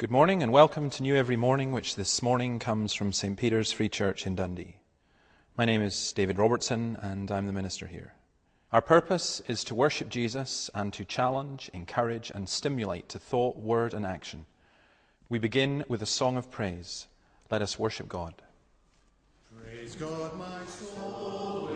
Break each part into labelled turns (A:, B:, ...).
A: Good morning and welcome to New Every Morning, which this morning comes from St. Peter's Free Church in Dundee. My name is David Robertson and I'm the minister here. Our purpose is to worship Jesus and to challenge, encourage, and stimulate to thought, word, and action. We begin with a song of praise. Let us worship God.
B: Praise God, my soul.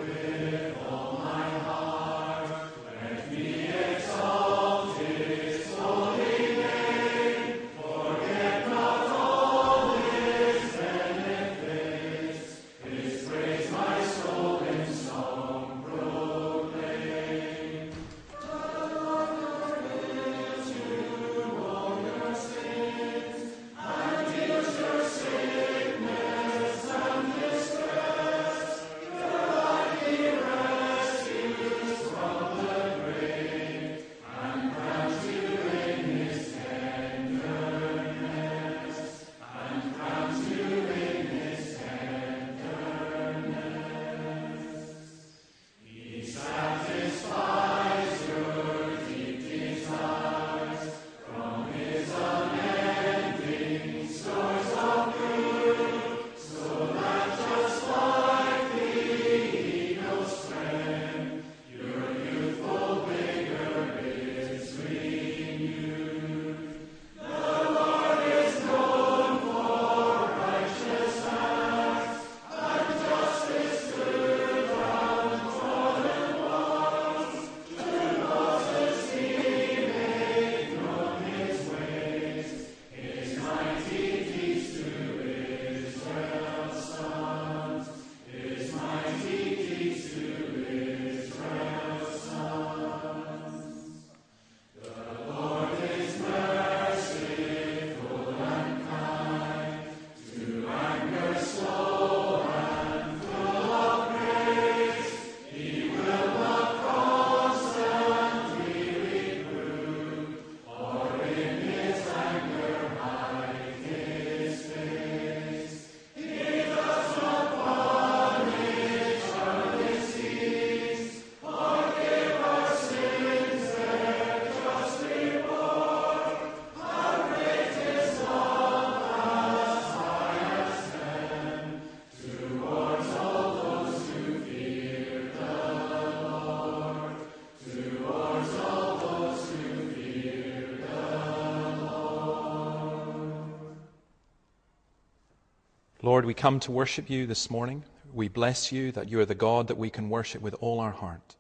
A: Lord, we come to worship you this morning. We bless you that you are the God that we can worship with all our heart,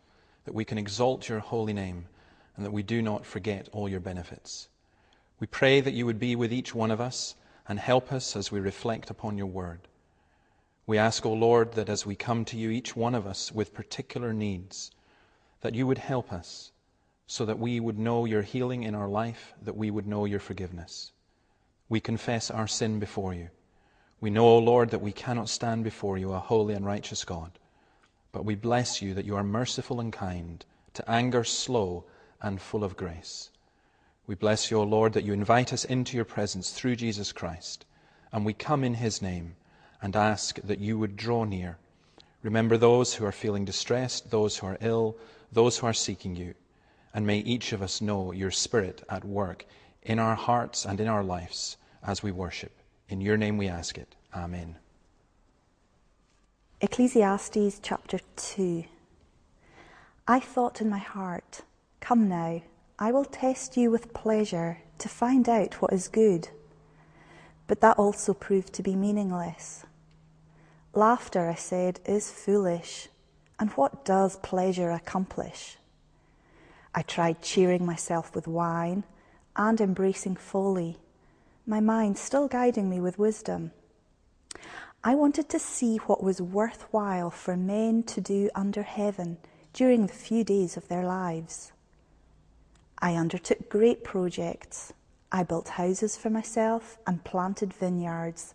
A: that we can exalt your holy name, and that we do not forget all your benefits. We pray that you would be with each one of us and help us as we reflect upon your word. We ask, O oh Lord, that as we come to you, each one of us with particular needs, that you would help us so that we would know your healing in our life, that we would know your forgiveness. We confess our sin before you. We know, O Lord, that we cannot stand before you, a holy and righteous God. But we bless you that you are merciful and kind, to anger slow and full of grace. We bless you, O Lord, that you invite us into your presence through Jesus Christ. And we come in his name and ask that you would draw near. Remember those who are feeling distressed, those who are ill, those who are seeking you. And may each of us know your Spirit at work in our hearts and in our lives as we worship. In your name we ask it. Amen.
C: Ecclesiastes chapter 2. I thought in my heart, Come now, I will test you with pleasure to find out what is good. But that also proved to be meaningless. Laughter, I said, is foolish, and what does pleasure accomplish? I tried cheering myself with wine and embracing folly my mind still guiding me with wisdom. I wanted to see what was worthwhile for men to do under heaven during the few days of their lives. I undertook great projects. I built houses for myself and planted vineyards.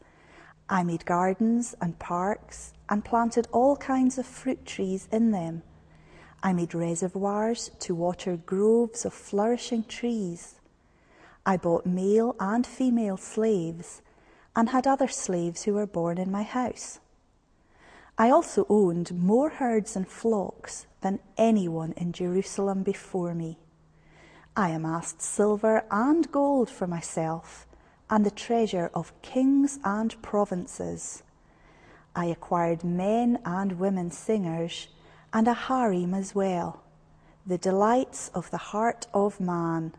C: I made gardens and parks and planted all kinds of fruit trees in them. I made reservoirs to water groves of flourishing trees. I bought male and female slaves and had other slaves who were born in my house. I also owned more herds and flocks than anyone in Jerusalem before me. I amassed silver and gold for myself and the treasure of kings and provinces. I acquired men and women singers and a harem as well, the delights of the heart of man.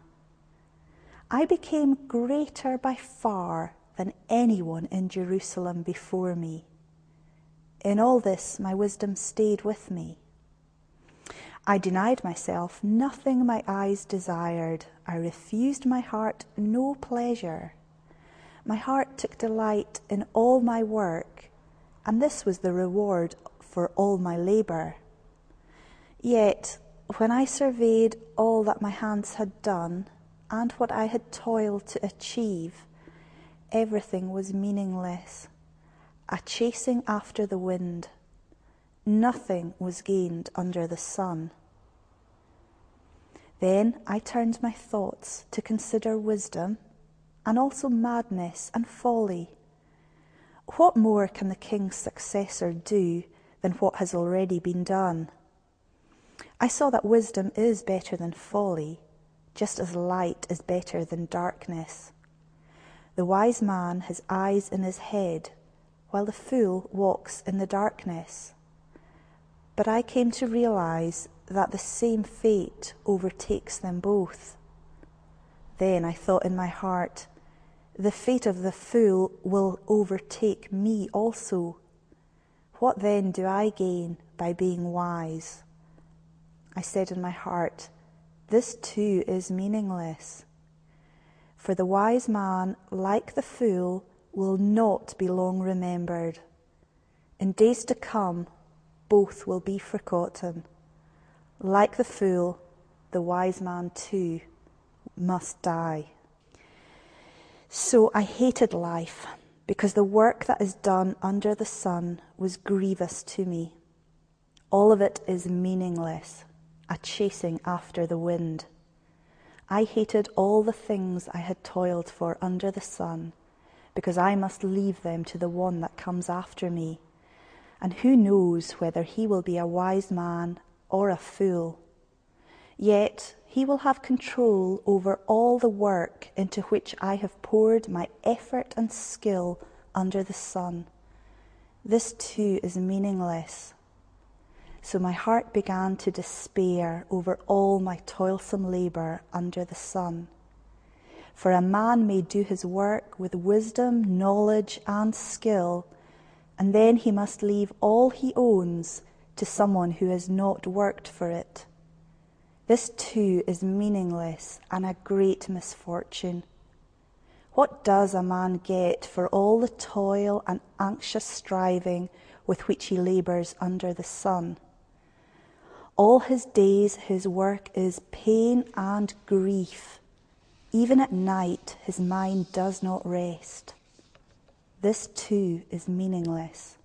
C: I became greater by far than anyone in Jerusalem before me. In all this, my wisdom stayed with me. I denied myself nothing my eyes desired. I refused my heart no pleasure. My heart took delight in all my work, and this was the reward for all my labour. Yet, when I surveyed all that my hands had done and what I had toiled to achieve, everything was meaningless, a chasing after the wind. Nothing was gained under the sun. Then I turned my thoughts to consider wisdom and also madness and folly. What more can the king's successor do than what has already been done? I saw that wisdom is better than folly, just as light is better than darkness. The wise man has eyes in his head, while the fool walks in the darkness. But I came to realize that the same fate overtakes them both. Then I thought in my heart, the fate of the fool will overtake me also. What then do I gain by being wise? I said in my heart, This too is meaningless. For the wise man, like the fool, will not be long remembered. In days to come, both will be forgotten. Like the fool, the wise man too must die. So I hated life because the work that is done under the sun was grievous to me. All of it is meaningless, a chasing after the wind. I hated all the things I had toiled for under the sun because I must leave them to the one that comes after me. And who knows whether he will be a wise man or a fool? Yet he will have control over all the work into which I have poured my effort and skill under the sun. This too is meaningless. So my heart began to despair over all my toilsome labour under the sun. For a man may do his work with wisdom, knowledge, and skill, and then he must leave all he owns to someone who has not worked for it. This too is meaningless and a great misfortune. What does a man get for all the toil and anxious striving with which he labours under the sun? All his days his work is pain and grief. Even at night his mind does not rest. This too is meaningless.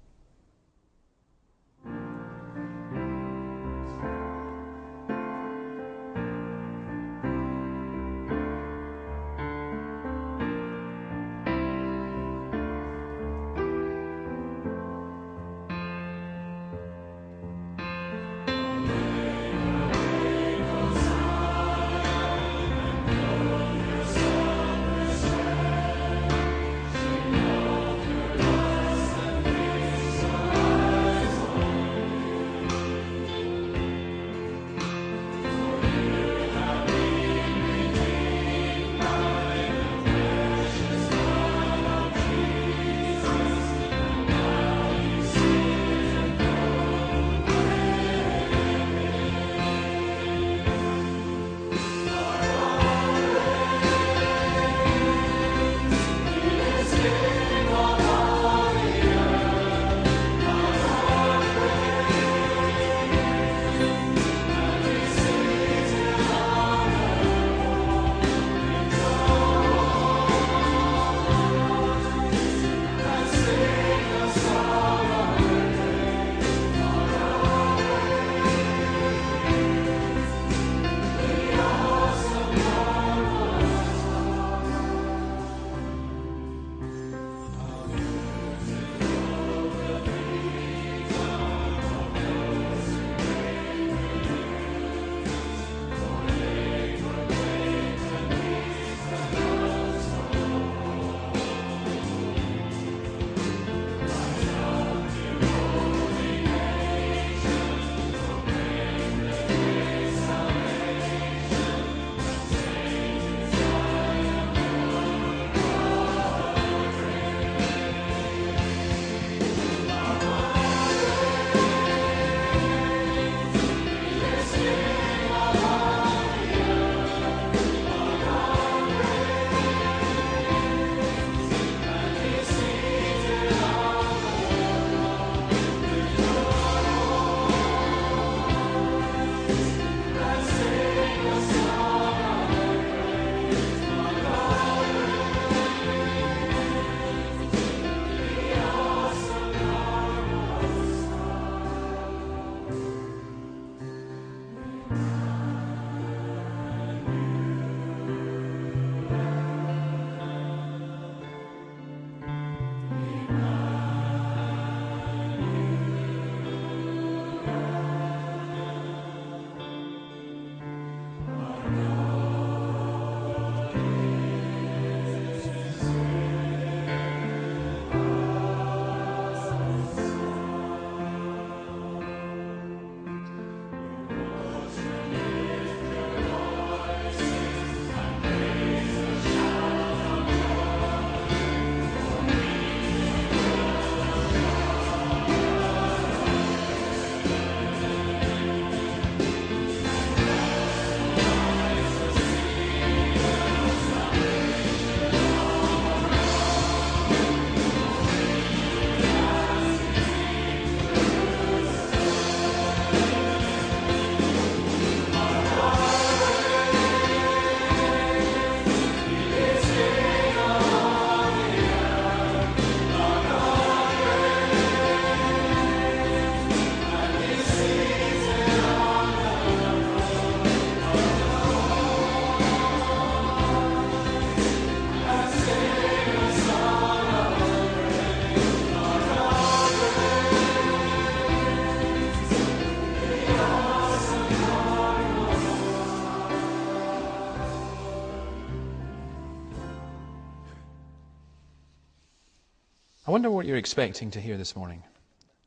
A: Wonder what you're expecting to hear this morning.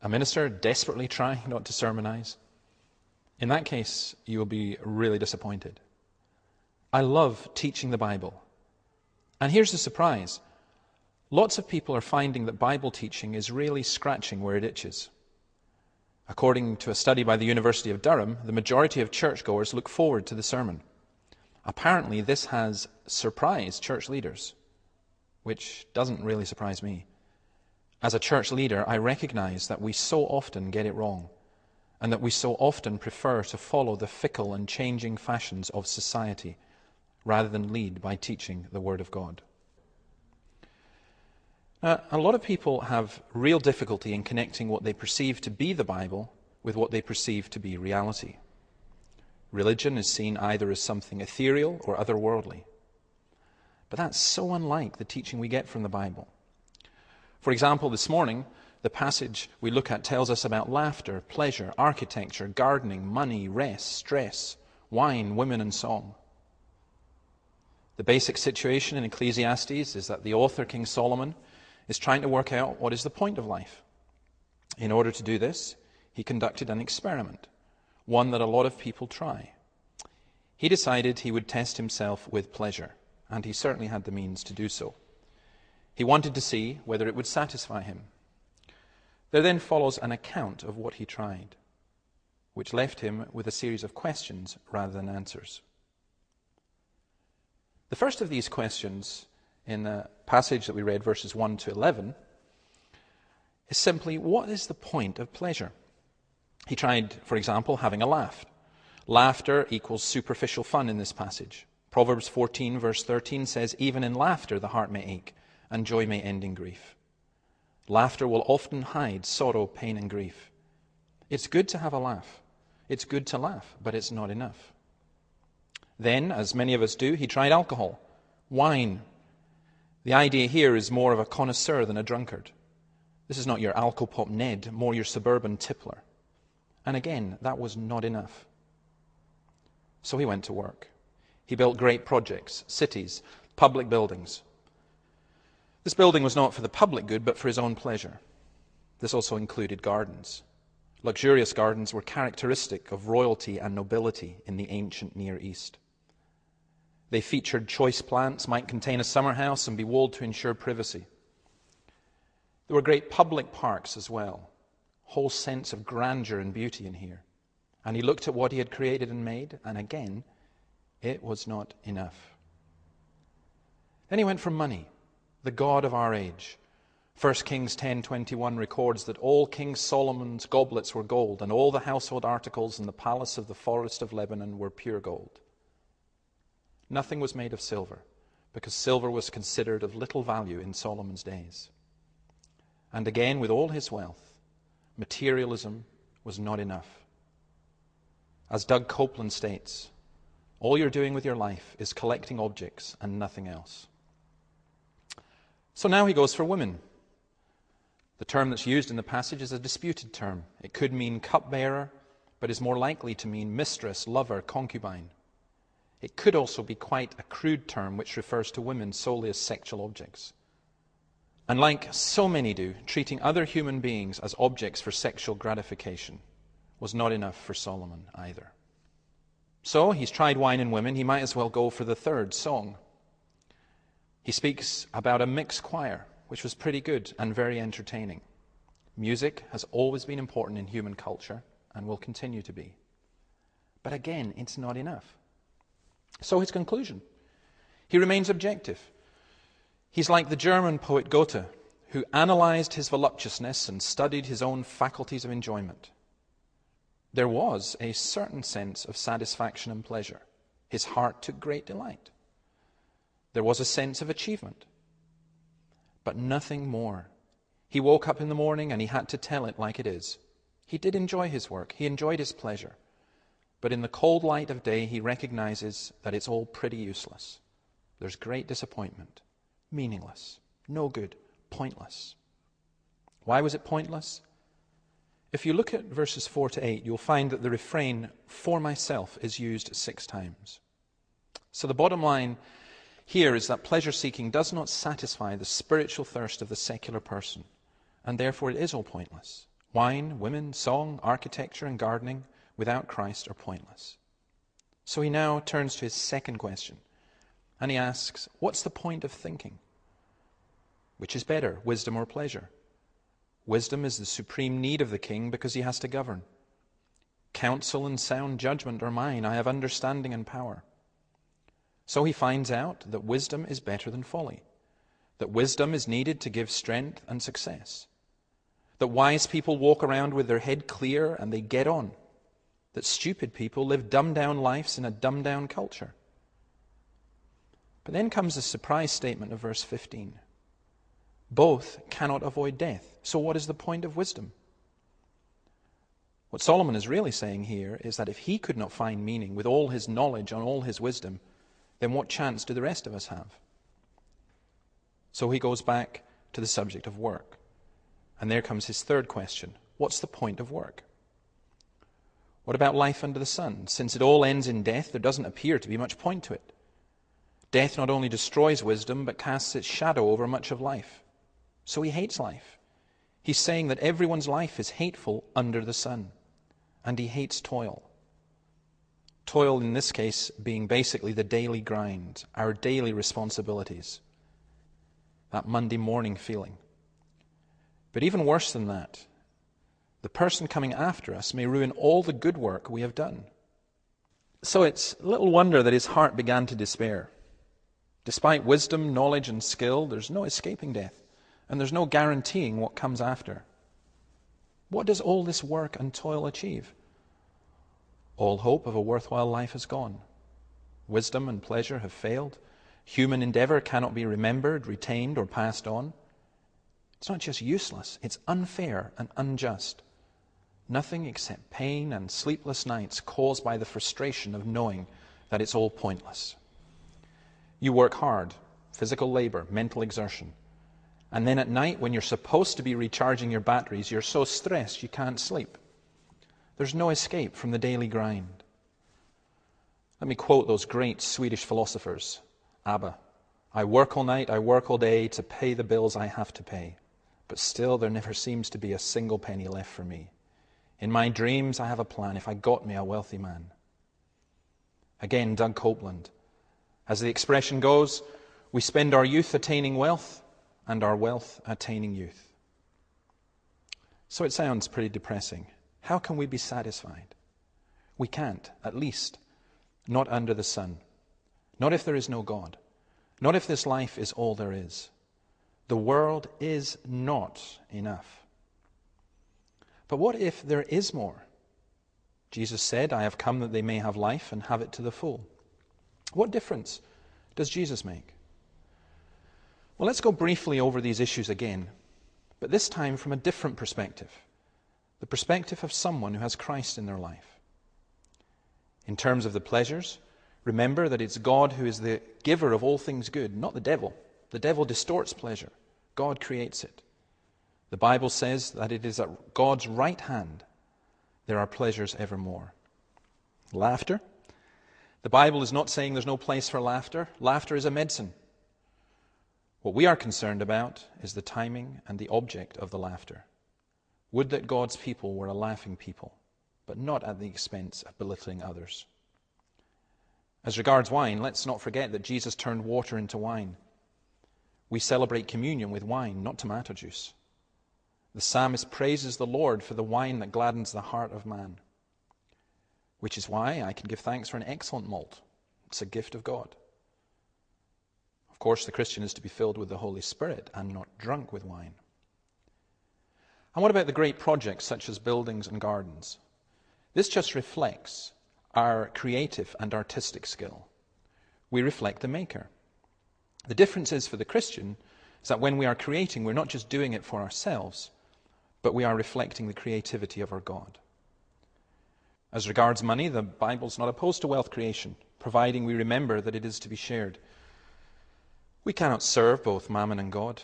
A: A minister desperately trying not to sermonize? In that case, you will be really disappointed. I love teaching the Bible. And here's the surprise lots of people are finding that Bible teaching is really scratching where it itches. According to a study by the University of Durham, the majority of churchgoers look forward to the sermon. Apparently, this has surprised church leaders, which doesn't really surprise me. As a church leader, I recognize that we so often get it wrong, and that we so often prefer to follow the fickle and changing fashions of society rather than lead by teaching the Word of God. A lot of people have real difficulty in connecting what they perceive to be the Bible with what they perceive to be reality. Religion is seen either as something ethereal or otherworldly. But that's so unlike the teaching we get from the Bible. For example, this morning, the passage we look at tells us about laughter, pleasure, architecture, gardening, money, rest, stress, wine, women, and song. The basic situation in Ecclesiastes is that the author, King Solomon, is trying to work out what is the point of life. In order to do this, he conducted an experiment one that a lot of people try. He decided he would test himself with pleasure, and he certainly had the means to do so. He wanted to see whether it would satisfy him. There then follows an account of what he tried, which left him with a series of questions rather than answers. The first of these questions in the passage that we read, verses 1 to 11, is simply what is the point of pleasure? He tried, for example, having a laugh. Laughter equals superficial fun in this passage. Proverbs 14, verse 13 says, Even in laughter the heart may ache, and joy may end in grief. Laughter will often hide sorrow, pain, and grief. It's good to have a laugh. It's good to laugh, but it's not enough. Then, as many of us do, he tried alcohol, wine. The idea here is more of a connoisseur than a drunkard. This is not your alcopop Ned, more your suburban tippler. And again, that was not enough. So he went to work. He built great projects, cities, public buildings. This building was not for the public good, but for his own pleasure. This also included gardens. Luxurious gardens were characteristic of royalty and nobility in the ancient Near East. They featured choice plants, might contain a summer house, and be walled to ensure privacy. There were great public parks as well, whole sense of grandeur and beauty in here. And he looked at what he had created and made, and again, it was not enough. Then he went for money, the God of our age. 1 Kings 10:21 records that all King Solomon's goblets were gold and all the household articles in the palace of the forest of Lebanon were pure gold. Nothing was made of silver because silver was considered of little value in Solomon's days. And again with all his wealth materialism was not enough. As Doug Coupland states, all you're doing with your life is collecting objects and nothing else. So now he goes for women. The term that's used in the passage is a disputed term. It could mean cupbearer, but is more likely to mean mistress, lover, concubine. It could also be quite a crude term which refers to women solely as sexual objects. And like so many do, treating other human beings as objects for sexual gratification was not enough for Solomon either. So he's tried wine and women, he might as well go for the third song. He speaks about a mixed choir, which was pretty good and very entertaining. Music has always been important in human culture and will continue to be. But again, it's not enough. So his conclusion he remains objective. He's like the German poet Goethe, who analyzed his voluptuousness and studied his own faculties of enjoyment. There was a certain sense of satisfaction and pleasure. His heart took great delight. There was a sense of achievement, but nothing more. He woke up in the morning and he had to tell it like it is. He did enjoy his work, he enjoyed his pleasure, but in the cold light of day, he recognizes that it's all pretty useless. There's great disappointment meaningless, no good, pointless. Why was it pointless? If you look at verses 4 to 8, you'll find that the refrain, for myself, is used six times. So the bottom line here is that pleasure seeking does not satisfy the spiritual thirst of the secular person, and therefore it is all pointless. Wine, women, song, architecture, and gardening without Christ are pointless. So he now turns to his second question, and he asks, What's the point of thinking? Which is better, wisdom or pleasure? Wisdom is the supreme need of the king because he has to govern. Counsel and sound judgment are mine. I have understanding and power. So he finds out that wisdom is better than folly, that wisdom is needed to give strength and success, that wise people walk around with their head clear and they get on, that stupid people live dumbed down lives in a dumbed down culture. But then comes the surprise statement of verse 15. Both cannot avoid death. So, what is the point of wisdom? What Solomon is really saying here is that if he could not find meaning with all his knowledge and all his wisdom, then what chance do the rest of us have? So he goes back to the subject of work. And there comes his third question What's the point of work? What about life under the sun? Since it all ends in death, there doesn't appear to be much point to it. Death not only destroys wisdom, but casts its shadow over much of life. So he hates life. He's saying that everyone's life is hateful under the sun, and he hates toil. Toil, in this case, being basically the daily grind, our daily responsibilities, that Monday morning feeling. But even worse than that, the person coming after us may ruin all the good work we have done. So it's little wonder that his heart began to despair. Despite wisdom, knowledge, and skill, there's no escaping death and there's no guaranteeing what comes after. What does all this work and toil achieve? All hope of a worthwhile life is gone. Wisdom and pleasure have failed. Human endeavor cannot be remembered, retained, or passed on. It's not just useless, it's unfair and unjust. Nothing except pain and sleepless nights caused by the frustration of knowing that it's all pointless. You work hard, physical labor, mental exertion. And then at night, when you're supposed to be recharging your batteries, you're so stressed you can't sleep. There's no escape from the daily grind. Let me quote those great Swedish philosophers ABBA. I work all night, I work all day to pay the bills I have to pay, but still there never seems to be a single penny left for me. In my dreams, I have a plan if I got me a wealthy man. Again, Doug Coupland. As the expression goes, we spend our youth attaining wealth and our wealth attaining youth. So it sounds pretty depressing. How can we be satisfied? We can't, at least, not under the sun. Not if there is no God. Not if this life is all there is. The world is not enough. But what if there is more? Jesus said, I have come that they may have life and have it to the full. What difference does Jesus make? Well, let's go briefly over these issues again, but this time from a different perspective the perspective of someone who has Christ in their life. In terms of the pleasures, remember that it's God who is the giver of all things good, not the devil. The devil distorts pleasure, God creates it. The Bible says that it is at God's right hand there are pleasures evermore. Laughter. The Bible is not saying there's no place for laughter. Laughter is a medicine. What we are concerned about is the timing and the object of the laughter. Would that God's people were a laughing people, but not at the expense of belittling others. As regards wine, let's not forget that Jesus turned water into wine. We celebrate communion with wine, not tomato juice. The psalmist praises the Lord for the wine that gladdens the heart of man, which is why I can give thanks for an excellent malt. It's a gift of God. Of course, the Christian is to be filled with the Holy Spirit and not drunk with wine. And what about the great projects such as buildings and gardens? This just reflects our creative and artistic skill. We reflect the Maker. The difference is for the Christian is that when we are creating, we're not just doing it for ourselves, but we are reflecting the creativity of our God. As regards money, the Bible's not opposed to wealth creation, providing we remember that it is to be shared. We cannot serve both mammon and God.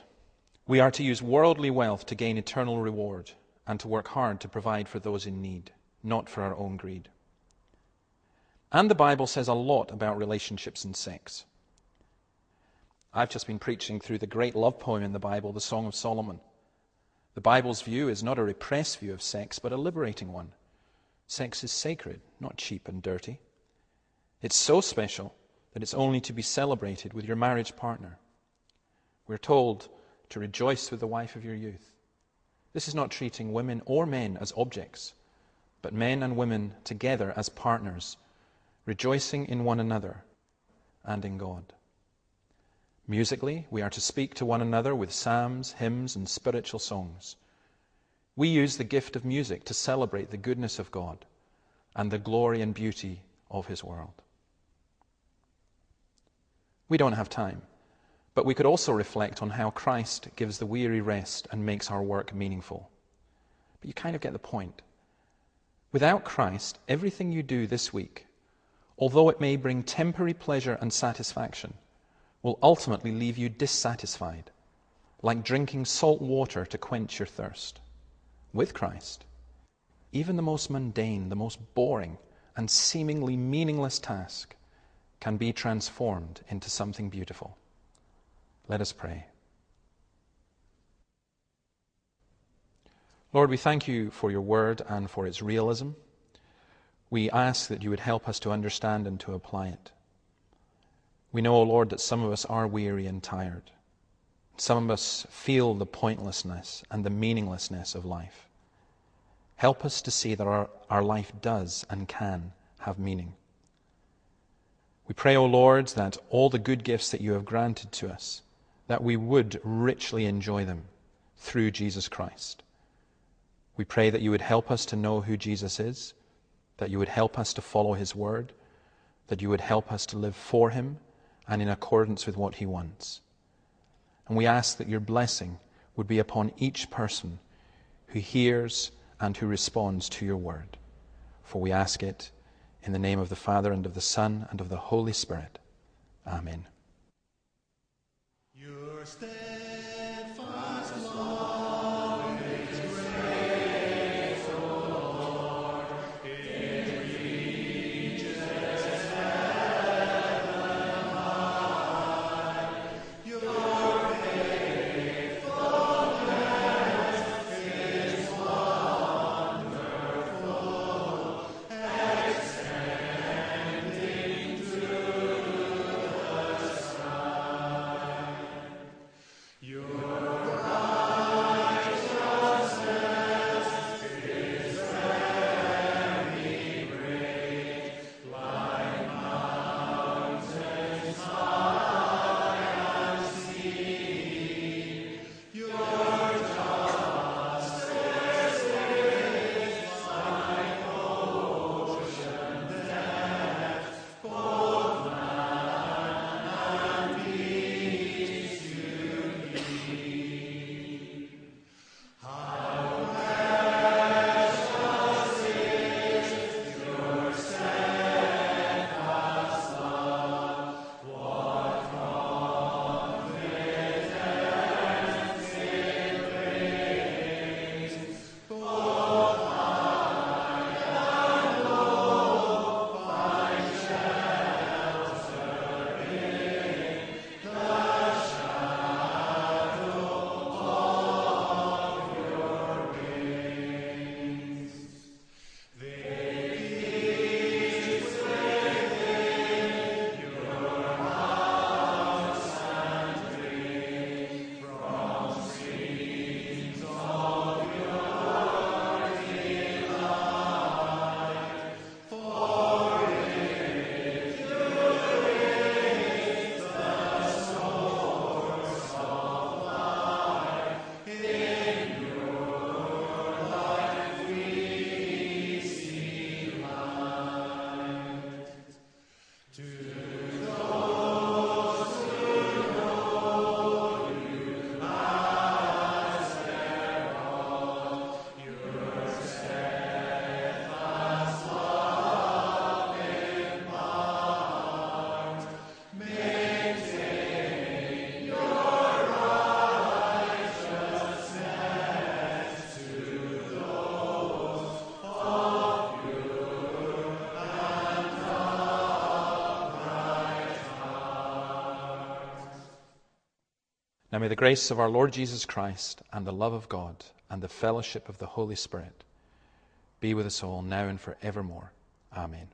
A: We are to use worldly wealth to gain eternal reward and to work hard to provide for those in need, not for our own greed. And the Bible says a lot about relationships and sex. I've just been preaching through the great love poem in the Bible, the Song of Solomon. The Bible's view is not a repressed view of sex, but a liberating one. Sex is sacred, not cheap and dirty. It's so special that it's only to be celebrated with your marriage partner. We're told to rejoice with the wife of your youth. This is not treating women or men as objects, but men and women together as partners, rejoicing in one another and in God. Musically, we are to speak to one another with psalms, hymns, and spiritual songs. We use the gift of music to celebrate the goodness of God and the glory and beauty of His world. We don't have time, but we could also reflect on how Christ gives the weary rest and makes our work meaningful. But you kind of get the point. Without Christ, everything you do this week, although it may bring temporary pleasure and satisfaction, will ultimately leave you dissatisfied, like drinking salt water to quench your thirst. With Christ, even the most mundane, the most boring, and seemingly meaningless task can be transformed into something beautiful. Let us pray. Lord, we thank you for your word and for its realism. We ask that you would help us to understand and to apply it. We know, O Lord, that some of us are weary and tired. Some of us feel the pointlessness and the meaninglessness of life. Help us to see that our, our life does and can have meaning. We pray, O Lord, that all the good gifts that you have granted to us, that we would richly enjoy them through Jesus Christ. We pray that you would help us to know who Jesus is, that you would help us to follow his word, that you would help us to live for him and in accordance with what He wants. And we ask that your blessing would be upon each person who hears and who responds to your word. For we ask it in the name of the Father and of the Son and of the Holy Spirit. Amen.
B: Your
A: Now may the grace of our Lord Jesus Christ and the love of God and the fellowship of the Holy Spirit be with us all now and forevermore. Amen.